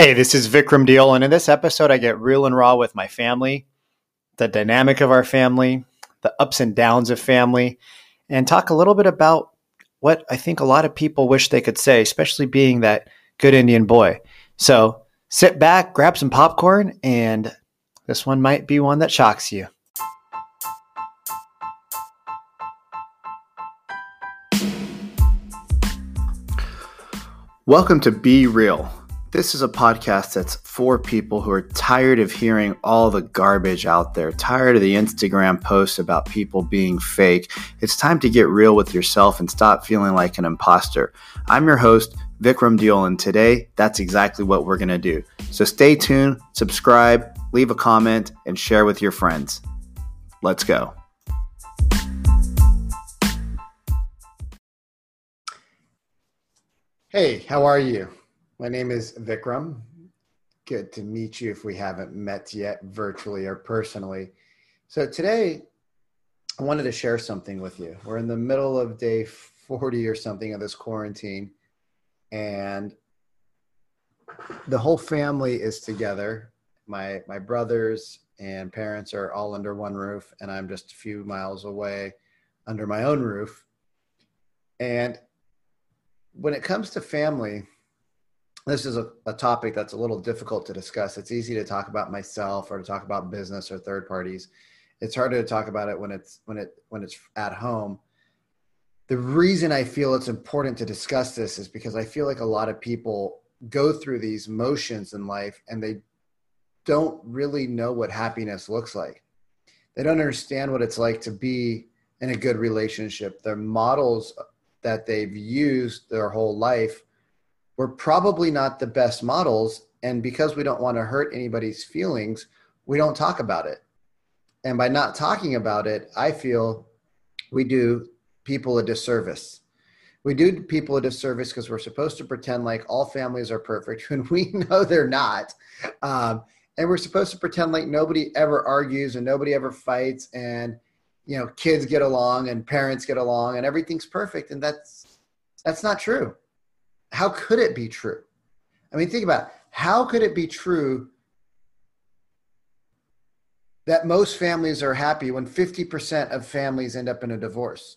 Hey, this is Vikram Deol, and in this episode, I get real and raw with my family, the dynamic of our family, the ups and downs of family, and talk a little bit about what I think a lot of people wish they could say, especially being that good Indian boy. So sit back, grab some popcorn, and this one might be one that shocks you. Welcome to Be Real. This is a podcast that's for people who are tired of hearing all the garbage out there, tired of the Instagram posts about people being fake. It's time to get real with yourself and stop feeling like an imposter. I'm your host, Vikram Deol, and today that's exactly what we're going to do. So stay tuned, subscribe, leave a comment, and share with your friends. Let's go. Hey, how are you? My name is Vikram. Good to meet you if we haven't met yet, virtually or personally. So, today I wanted to share something with you. We're in the middle of day 40 or something of this quarantine, and the whole family is together. My, my brothers and parents are all under one roof, and I'm just a few miles away under my own roof. And when it comes to family, this is a, a topic that's a little difficult to discuss. It's easy to talk about myself or to talk about business or third parties. It's harder to talk about it when it's when it when it's at home. The reason I feel it's important to discuss this is because I feel like a lot of people go through these motions in life and they don't really know what happiness looks like. They don't understand what it's like to be in a good relationship. Their models that they've used their whole life we're probably not the best models. And because we don't want to hurt anybody's feelings, we don't talk about it. And by not talking about it, I feel we do people a disservice. We do people a disservice because we're supposed to pretend like all families are perfect when we know they're not. Um, and we're supposed to pretend like nobody ever argues and nobody ever fights and you know kids get along and parents get along and everything's perfect and that's that's not true how could it be true? I mean, think about it. how could it be true that most families are happy when 50% of families end up in a divorce?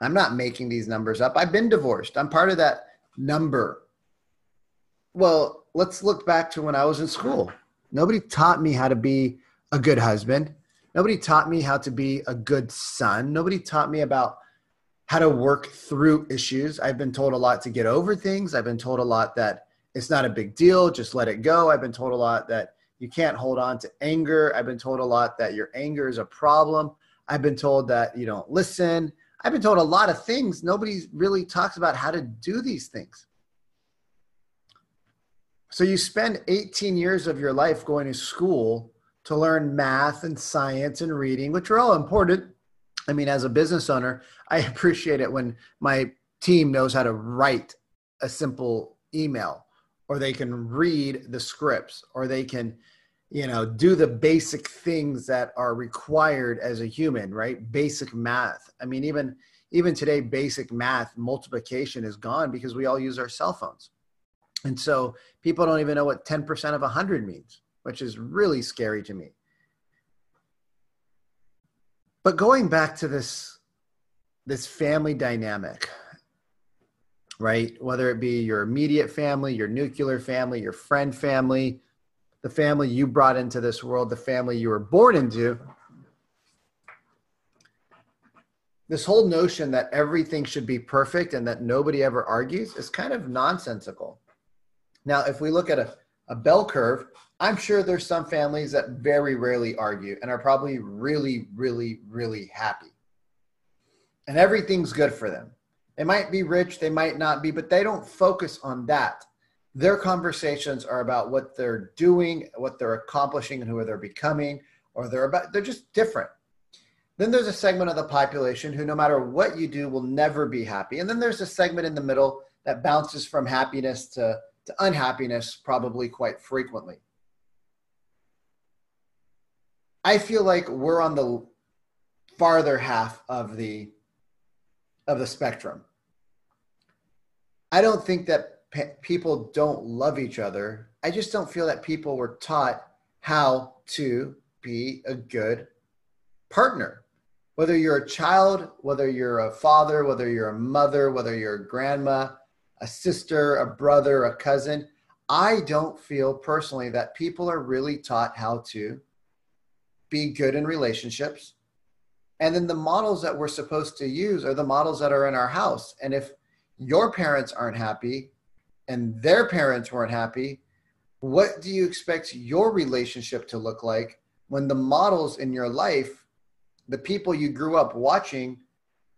I'm not making these numbers up. I've been divorced. I'm part of that number. Well, let's look back to when I was in school. Nobody taught me how to be a good husband. Nobody taught me how to be a good son. Nobody taught me about how to work through issues. I've been told a lot to get over things. I've been told a lot that it's not a big deal, just let it go. I've been told a lot that you can't hold on to anger. I've been told a lot that your anger is a problem. I've been told that you don't listen. I've been told a lot of things. Nobody really talks about how to do these things. So you spend 18 years of your life going to school to learn math and science and reading, which are all important I mean, as a business owner, I appreciate it when my team knows how to write a simple email or they can read the scripts or they can you know do the basic things that are required as a human right? Basic math. I mean even even today basic math multiplication is gone because we all use our cell phones. And so people don't even know what 10% of 100 means which is really scary to me but going back to this this family dynamic, right? Whether it be your immediate family, your nuclear family, your friend family, the family you brought into this world, the family you were born into, this whole notion that everything should be perfect and that nobody ever argues is kind of nonsensical. Now, if we look at a, a bell curve, I'm sure there's some families that very rarely argue and are probably really, really, really happy. And everything's good for them. They might be rich, they might not be, but they don't focus on that. Their conversations are about what they're doing, what they're accomplishing, and who they're becoming, or they're about, they're just different. Then there's a segment of the population who, no matter what you do, will never be happy. And then there's a segment in the middle that bounces from happiness to, to unhappiness probably quite frequently. I feel like we're on the farther half of the of the spectrum. I don't think that pe- people don't love each other. I just don't feel that people were taught how to be a good partner. Whether you're a child, whether you're a father, whether you're a mother, whether you're a grandma, a sister, a brother, a cousin, I don't feel personally that people are really taught how to be good in relationships. And then the models that we're supposed to use are the models that are in our house. And if your parents aren't happy and their parents weren't happy, what do you expect your relationship to look like when the models in your life, the people you grew up watching,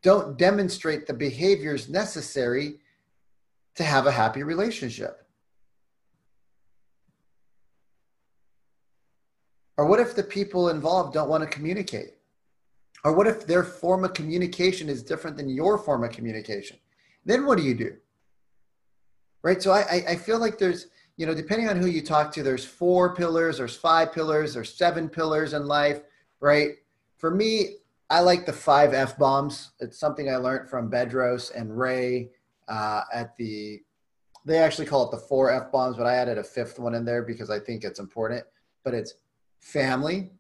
don't demonstrate the behaviors necessary to have a happy relationship? Or what if the people involved don't want to communicate? Or what if their form of communication is different than your form of communication? Then what do you do? Right. So I, I feel like there's, you know, depending on who you talk to, there's four pillars, there's five pillars, there's seven pillars in life, right? For me, I like the five F bombs. It's something I learned from Bedros and Ray uh, at the, they actually call it the four F bombs, but I added a fifth one in there because I think it's important. But it's family,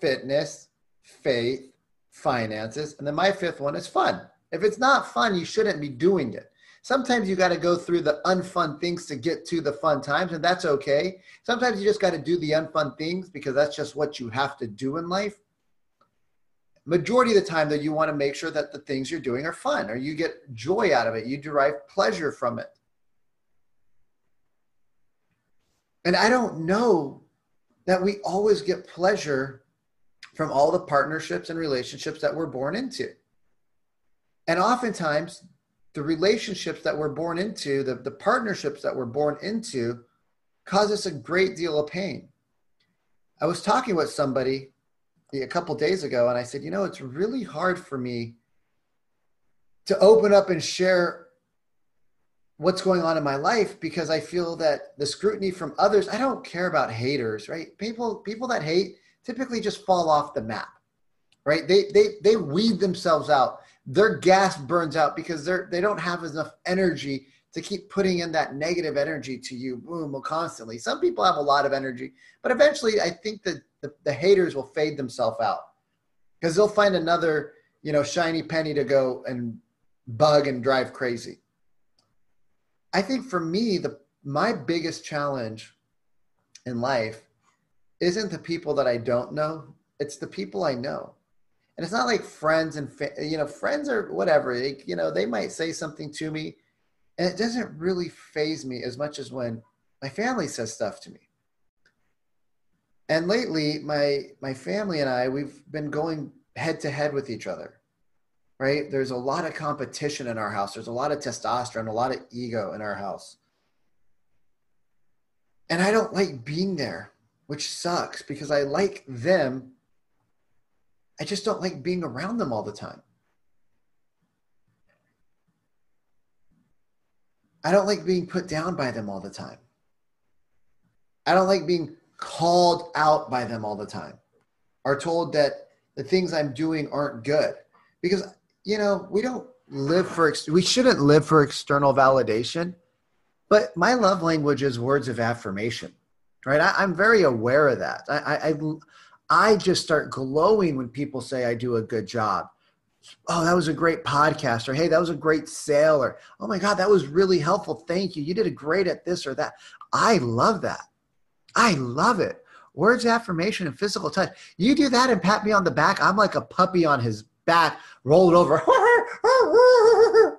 fitness, faith, finances. And then my fifth one is fun. If it's not fun, you shouldn't be doing it. Sometimes you got to go through the unfun things to get to the fun times, and that's okay. Sometimes you just got to do the unfun things because that's just what you have to do in life. Majority of the time, though, you want to make sure that the things you're doing are fun or you get joy out of it, you derive pleasure from it. And I don't know that we always get pleasure from all the partnerships and relationships that we're born into. And oftentimes, the relationships that we're born into, the, the partnerships that we're born into, cause us a great deal of pain. I was talking with somebody a couple days ago, and I said, You know, it's really hard for me to open up and share what's going on in my life because I feel that the scrutiny from others, I don't care about haters, right? People people that hate typically just fall off the map. Right? They they they weed themselves out. Their gas burns out because they're they don't have enough energy to keep putting in that negative energy to you boom constantly. Some people have a lot of energy, but eventually I think that the, the haters will fade themselves out because they'll find another, you know, shiny penny to go and bug and drive crazy. I think for me, the my biggest challenge in life isn't the people that I don't know; it's the people I know. And it's not like friends and fa- you know friends are whatever. You know, they might say something to me, and it doesn't really faze me as much as when my family says stuff to me. And lately, my my family and I we've been going head to head with each other right? There's a lot of competition in our house. There's a lot of testosterone, a lot of ego in our house. And I don't like being there, which sucks because I like them. I just don't like being around them all the time. I don't like being put down by them all the time. I don't like being called out by them all the time or told that the things I'm doing aren't good because you know, we don't live for, we shouldn't live for external validation. But my love language is words of affirmation, right? I, am very aware of that. I, I, I just start glowing when people say I do a good job. Oh, that was a great podcast, or hey, that was a great sale, or oh my God, that was really helpful. Thank you. You did a great at this or that. I love that. I love it. Words affirmation and physical touch. You do that and pat me on the back. I'm like a puppy on his back, roll it over.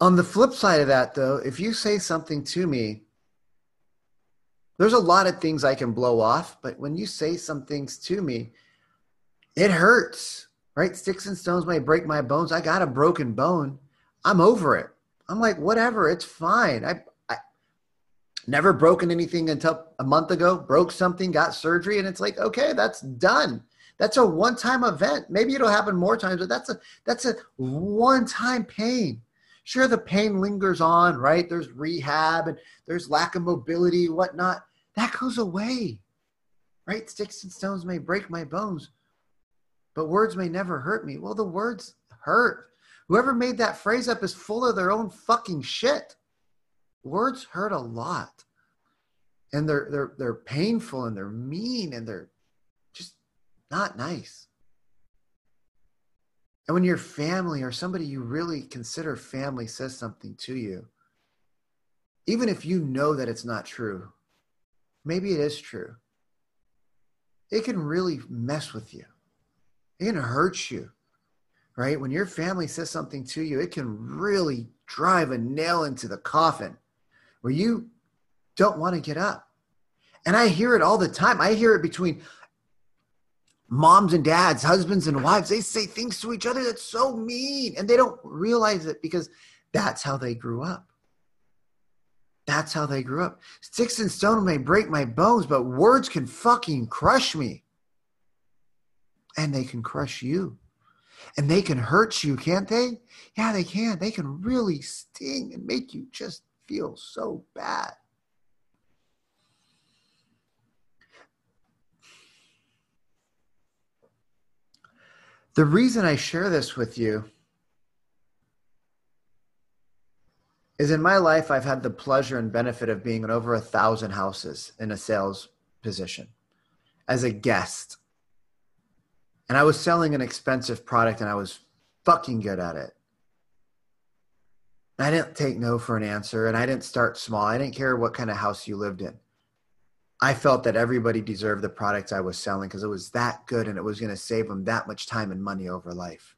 On the flip side of that, though, if you say something to me, there's a lot of things I can blow off, but when you say some things to me, it hurts, right? Sticks and stones may break my bones. I got a broken bone. I'm over it. I'm like, whatever, it's fine. I, never broken anything until a month ago, broke something, got surgery, and it's like, okay, that's done. That's a one-time event. Maybe it'll happen more times, but that's a that's a one-time pain. Sure, the pain lingers on, right? There's rehab and there's lack of mobility, whatnot. That goes away. Right? Sticks and stones may break my bones, but words may never hurt me. Well, the words hurt. Whoever made that phrase up is full of their own fucking shit. Words hurt a lot. And they're they're they're painful and they're mean and they're just not nice. And when your family or somebody you really consider family says something to you, even if you know that it's not true, maybe it is true, it can really mess with you. It can hurt you, right? When your family says something to you, it can really drive a nail into the coffin where you don't want to get up. And I hear it all the time. I hear it between moms and dads, husbands and wives. They say things to each other that's so mean and they don't realize it because that's how they grew up. That's how they grew up. Sticks and stone may break my bones, but words can fucking crush me. And they can crush you. And they can hurt you, can't they? Yeah, they can. They can really sting and make you just feel so bad. The reason I share this with you is in my life, I've had the pleasure and benefit of being in over a thousand houses in a sales position as a guest. And I was selling an expensive product and I was fucking good at it. I didn't take no for an answer and I didn't start small. I didn't care what kind of house you lived in. I felt that everybody deserved the product I was selling because it was that good and it was going to save them that much time and money over life.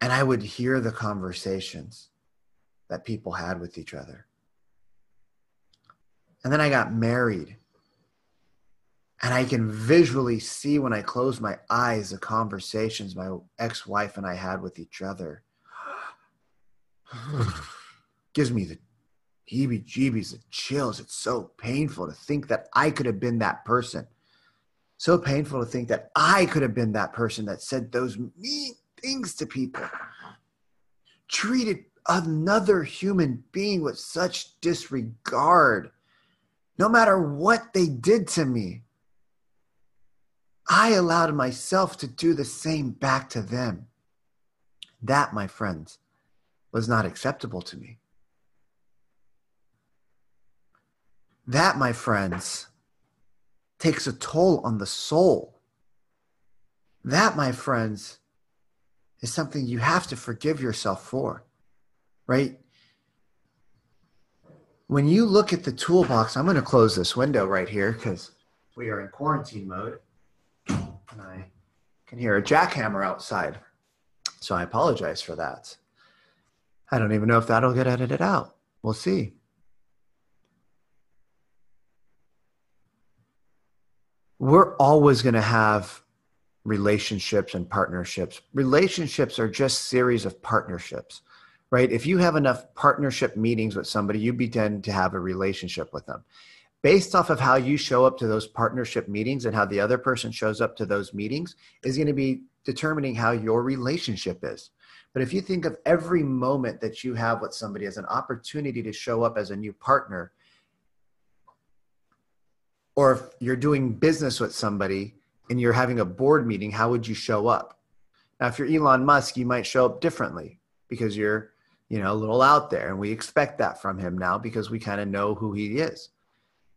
And I would hear the conversations that people had with each other. And then I got married. And I can visually see when I close my eyes the conversations my ex wife and I had with each other. Gives me the heebie jeebies, the chills. It's so painful to think that I could have been that person. So painful to think that I could have been that person that said those mean things to people, treated another human being with such disregard, no matter what they did to me. I allowed myself to do the same back to them. That, my friends, was not acceptable to me. That, my friends, takes a toll on the soul. That, my friends, is something you have to forgive yourself for, right? When you look at the toolbox, I'm going to close this window right here because we are in quarantine mode. And I can hear a jackhammer outside. So I apologize for that. I don't even know if that'll get edited out. We'll see. We're always going to have relationships and partnerships. Relationships are just series of partnerships, right? If you have enough partnership meetings with somebody, you begin to have a relationship with them. Based off of how you show up to those partnership meetings and how the other person shows up to those meetings is going to be determining how your relationship is. But if you think of every moment that you have with somebody as an opportunity to show up as a new partner, or if you're doing business with somebody and you're having a board meeting, how would you show up? Now, if you're Elon Musk, you might show up differently because you're, you know, a little out there, and we expect that from him now because we kind of know who he is.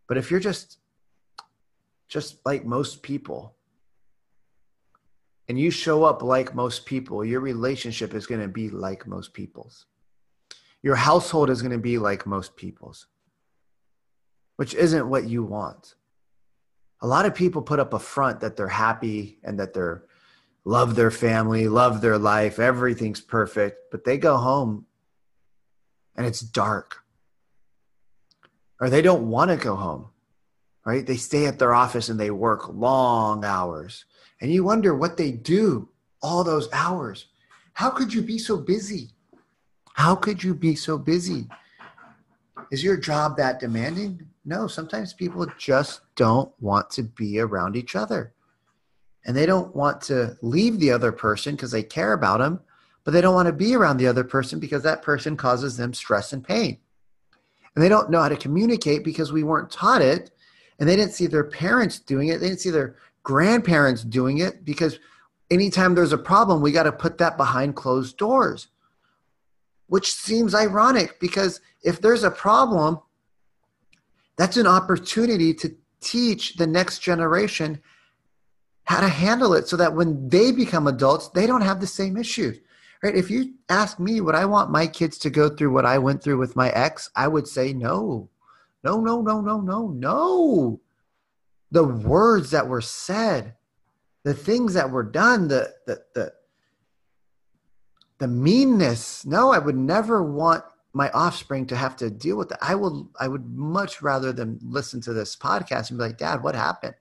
But if you're just, just like most people, and you show up like most people, your relationship is going to be like most people's. Your household is going to be like most people's, which isn't what you want a lot of people put up a front that they're happy and that they're love their family, love their life, everything's perfect, but they go home and it's dark. Or they don't want to go home, right? They stay at their office and they work long hours. And you wonder what they do all those hours. How could you be so busy? How could you be so busy? Is your job that demanding? No, sometimes people just don't want to be around each other. And they don't want to leave the other person because they care about them, but they don't want to be around the other person because that person causes them stress and pain. And they don't know how to communicate because we weren't taught it and they didn't see their parents doing it. They didn't see their grandparents doing it because anytime there's a problem, we got to put that behind closed doors, which seems ironic because if there's a problem, that's an opportunity to teach the next generation how to handle it so that when they become adults, they don't have the same issues. Right? If you ask me, would I want my kids to go through what I went through with my ex? I would say no. No, no, no, no, no, no. The words that were said, the things that were done, the the the the meanness. No, I would never want my offspring to have to deal with that. I will I would much rather them listen to this podcast and be like, Dad, what happened?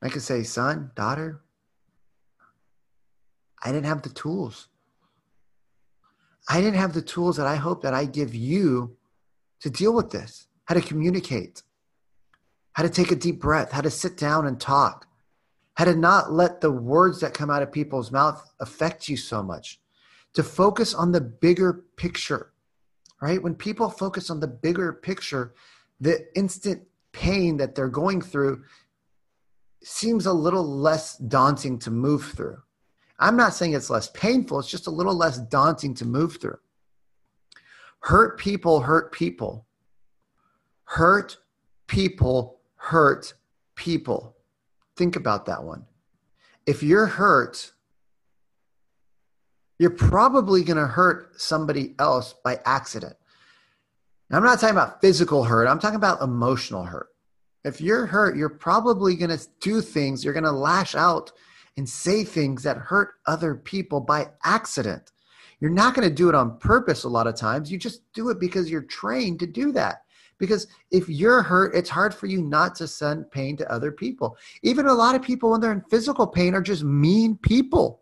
I could say, son, daughter, I didn't have the tools. I didn't have the tools that I hope that I give you to deal with this, how to communicate, how to take a deep breath, how to sit down and talk, how to not let the words that come out of people's mouth affect you so much, to focus on the bigger picture, right? When people focus on the bigger picture, the instant pain that they're going through seems a little less daunting to move through. I'm not saying it's less painful, it's just a little less daunting to move through. Hurt people hurt people. Hurt people hurt people. Think about that one. If you're hurt, you're probably going to hurt somebody else by accident. I'm not talking about physical hurt, I'm talking about emotional hurt. If you're hurt, you're probably going to do things, you're going to lash out and say things that hurt other people by accident. You're not going to do it on purpose a lot of times. You just do it because you're trained to do that. Because if you're hurt, it's hard for you not to send pain to other people. Even a lot of people, when they're in physical pain, are just mean people.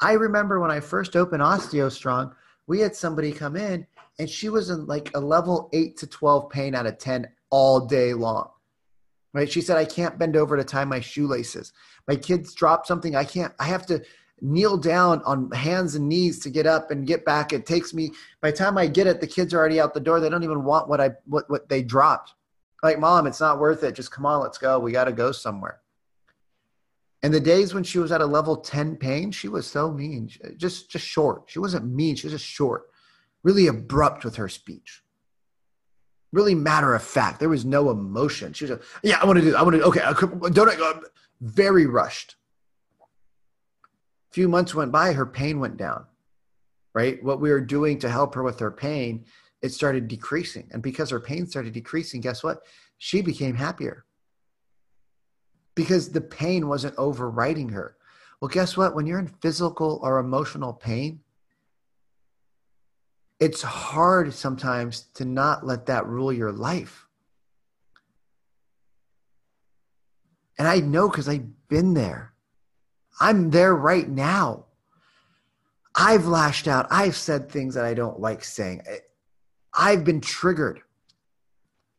I remember when I first opened OsteoStrong, we had somebody come in and she was in like a level 8 to 12 pain out of 10 all day long right she said i can't bend over to tie my shoelaces my kids drop something i can't i have to kneel down on hands and knees to get up and get back it takes me by the time i get it the kids are already out the door they don't even want what i what, what they dropped like mom it's not worth it just come on let's go we got to go somewhere and the days when she was at a level 10 pain she was so mean just just short she wasn't mean she was just short really abrupt with her speech really matter of fact. There was no emotion. She was like, yeah, I want to do. I want to. Okay, don't. I, uh, very rushed. Few months went by. Her pain went down. Right. What we were doing to help her with her pain, it started decreasing, and because her pain started decreasing, guess what? She became happier. Because the pain wasn't overriding her. Well, guess what? When you're in physical or emotional pain, it's hard sometimes to not let that rule your life. And I know because I've been there. I'm there right now. I've lashed out. I've said things that I don't like saying. I've been triggered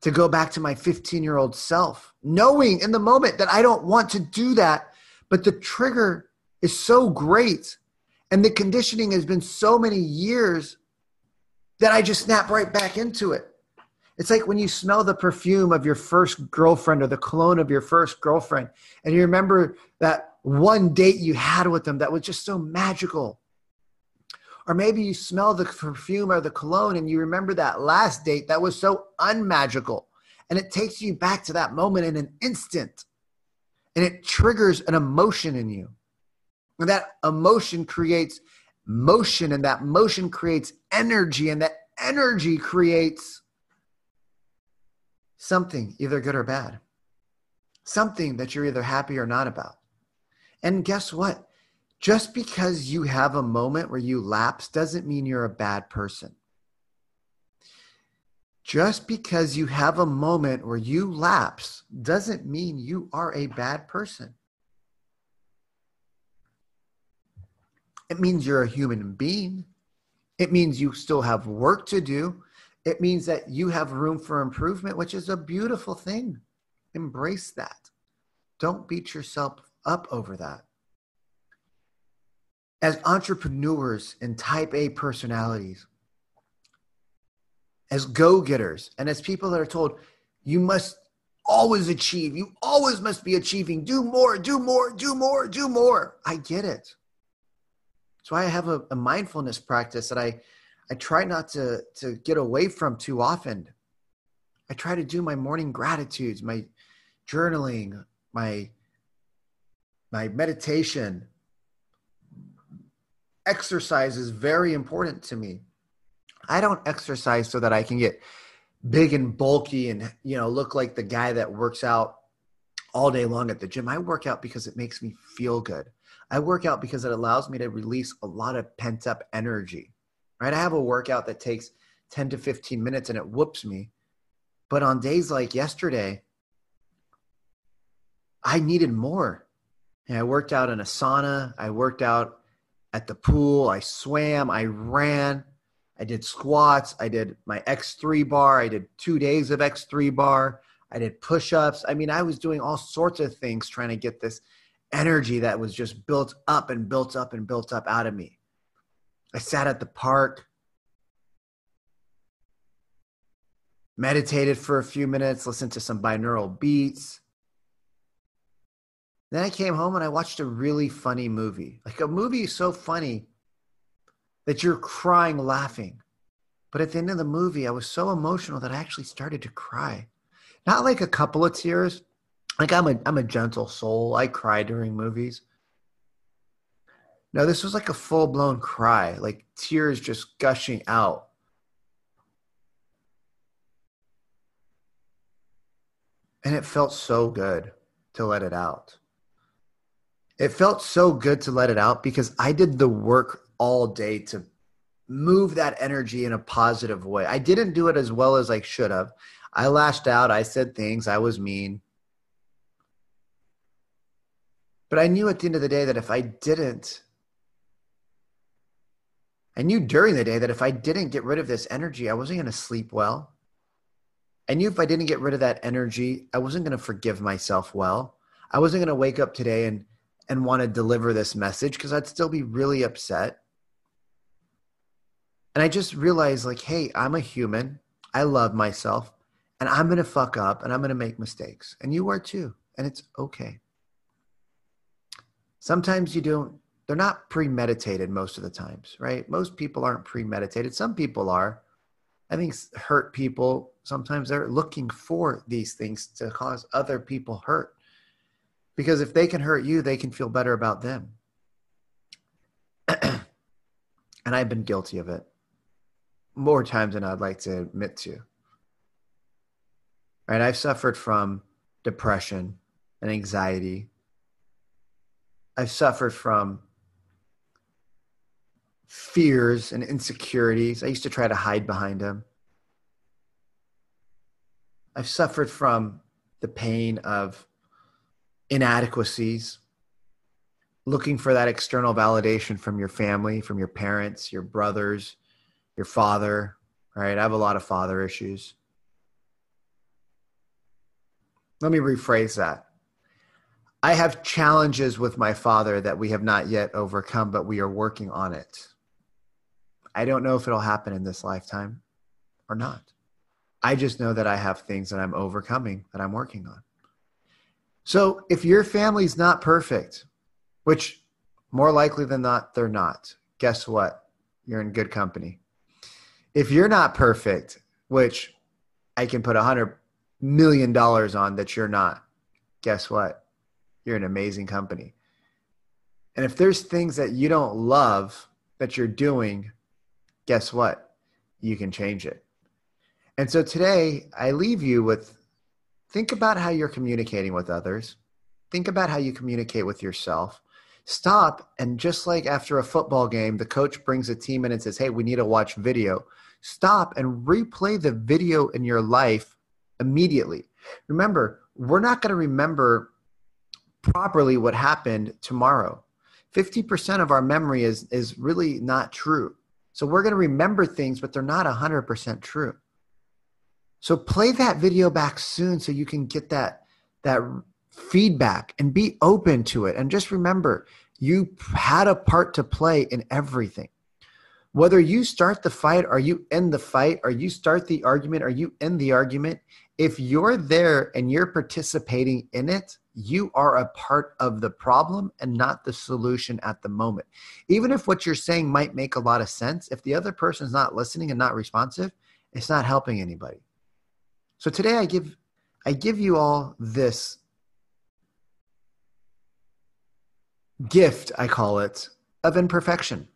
to go back to my 15 year old self, knowing in the moment that I don't want to do that. But the trigger is so great. And the conditioning has been so many years that I just snap right back into it. It's like when you smell the perfume of your first girlfriend or the cologne of your first girlfriend, and you remember that one date you had with them that was just so magical. Or maybe you smell the perfume or the cologne and you remember that last date that was so unmagical. And it takes you back to that moment in an instant. And it triggers an emotion in you. And that emotion creates motion, and that motion creates energy, and that energy creates something, either good or bad, something that you're either happy or not about. And guess what? Just because you have a moment where you lapse doesn't mean you're a bad person. Just because you have a moment where you lapse doesn't mean you are a bad person. It means you're a human being. It means you still have work to do. It means that you have room for improvement, which is a beautiful thing. Embrace that. Don't beat yourself up over that. As entrepreneurs and type A personalities, as go getters, and as people that are told, you must always achieve. You always must be achieving. Do more, do more, do more, do more. I get it. That's why I have a, a mindfulness practice that I, I try not to, to get away from too often. I try to do my morning gratitudes, my journaling, my, my meditation. Exercise is very important to me. I don't exercise so that I can get big and bulky and you know look like the guy that works out all day long at the gym. I work out because it makes me feel good. I work out because it allows me to release a lot of pent up energy. Right? I have a workout that takes 10 to 15 minutes and it whoops me. But on days like yesterday, I needed more. And I worked out in a sauna, I worked out at the pool, I swam, I ran. I did squats. I did my X3 bar. I did two days of X3 bar. I did push ups. I mean, I was doing all sorts of things trying to get this energy that was just built up and built up and built up out of me. I sat at the park, meditated for a few minutes, listened to some binaural beats. Then I came home and I watched a really funny movie. Like a movie so funny that you're crying laughing. But at the end of the movie, I was so emotional that I actually started to cry. Not like a couple of tears. Like I'm a I'm a gentle soul. I cry during movies. No, this was like a full blown cry, like tears just gushing out. And it felt so good to let it out. It felt so good to let it out because I did the work all day to move that energy in a positive way. I didn't do it as well as I should have. I lashed out, I said things, I was mean. But I knew at the end of the day that if I didn't, I knew during the day that if I didn't get rid of this energy, I wasn't going to sleep well. I knew if I didn't get rid of that energy, I wasn't going to forgive myself well. I wasn't going to wake up today and and want to deliver this message because I'd still be really upset. And I just realized, like, hey, I'm a human. I love myself and I'm going to fuck up and I'm going to make mistakes. And you are too. And it's okay. Sometimes you don't, they're not premeditated most of the times, right? Most people aren't premeditated. Some people are. I think hurt people, sometimes they're looking for these things to cause other people hurt. Because if they can hurt you, they can feel better about them. and I've been guilty of it more times than I'd like to admit to. Right? I've suffered from depression and anxiety. I've suffered from fears and insecurities. I used to try to hide behind them. I've suffered from the pain of inadequacies, looking for that external validation from your family, from your parents, your brothers, your father, right? I have a lot of father issues. Let me rephrase that. I have challenges with my father that we have not yet overcome, but we are working on it. I don't know if it'll happen in this lifetime or not. I just know that I have things that I'm overcoming that I'm working on. So if your family's not perfect, which more likely than not, they're not, guess what? You're in good company if you're not perfect, which I can put a hundred million dollars on that you're not, guess what? You're an amazing company. And if there's things that you don't love that you're doing, guess what? You can change it. And so today I leave you with think about how you're communicating with others. Think about how you communicate with yourself. Stop and just like after a football game, the coach brings a team in and says, Hey, we need to watch video stop and replay the video in your life immediately. Remember, we're not going to remember properly what happened tomorrow. 50% of our memory is, is really not true. So we're going to remember things, but they're not 100% true. So play that video back soon so you can get that, that feedback and be open to it. And just remember, you had a part to play in everything whether you start the fight or you end the fight or you start the argument or you end the argument If you're there and you're participating in it, you are a part of the problem and not the solution at the moment. Even if what you're saying might make a lot of sense, if the other person is not listening and not responsive, it's not helping anybody. So today I give I give you all this gift, I call it, of imperfection.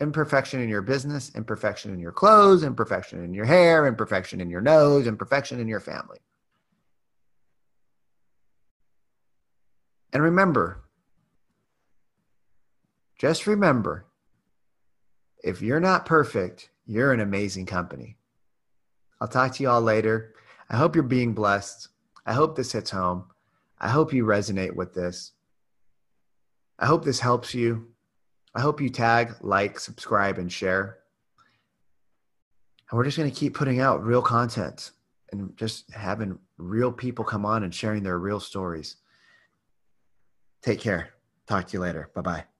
Imperfection in your business, imperfection in your clothes, imperfection in your hair, imperfection in your nose, imperfection in your family. And remember, just remember, if you're not perfect, you're an amazing company. I'll talk to you all later. I hope you're being blessed. I hope this hits home. I hope you resonate with this. I hope this helps you. I hope you tag, like, subscribe, and share. And we're just going to keep putting out real content and just having real people come on and sharing their real stories. Take care. Talk to you later. Bye bye.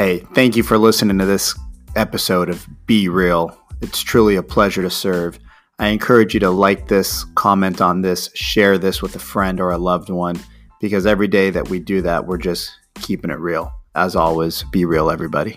Hey, thank you for listening to this episode of Be Real. It's truly a pleasure to serve. I encourage you to like this, comment on this, share this with a friend or a loved one, because every day that we do that, we're just keeping it real as always, be real, everybody.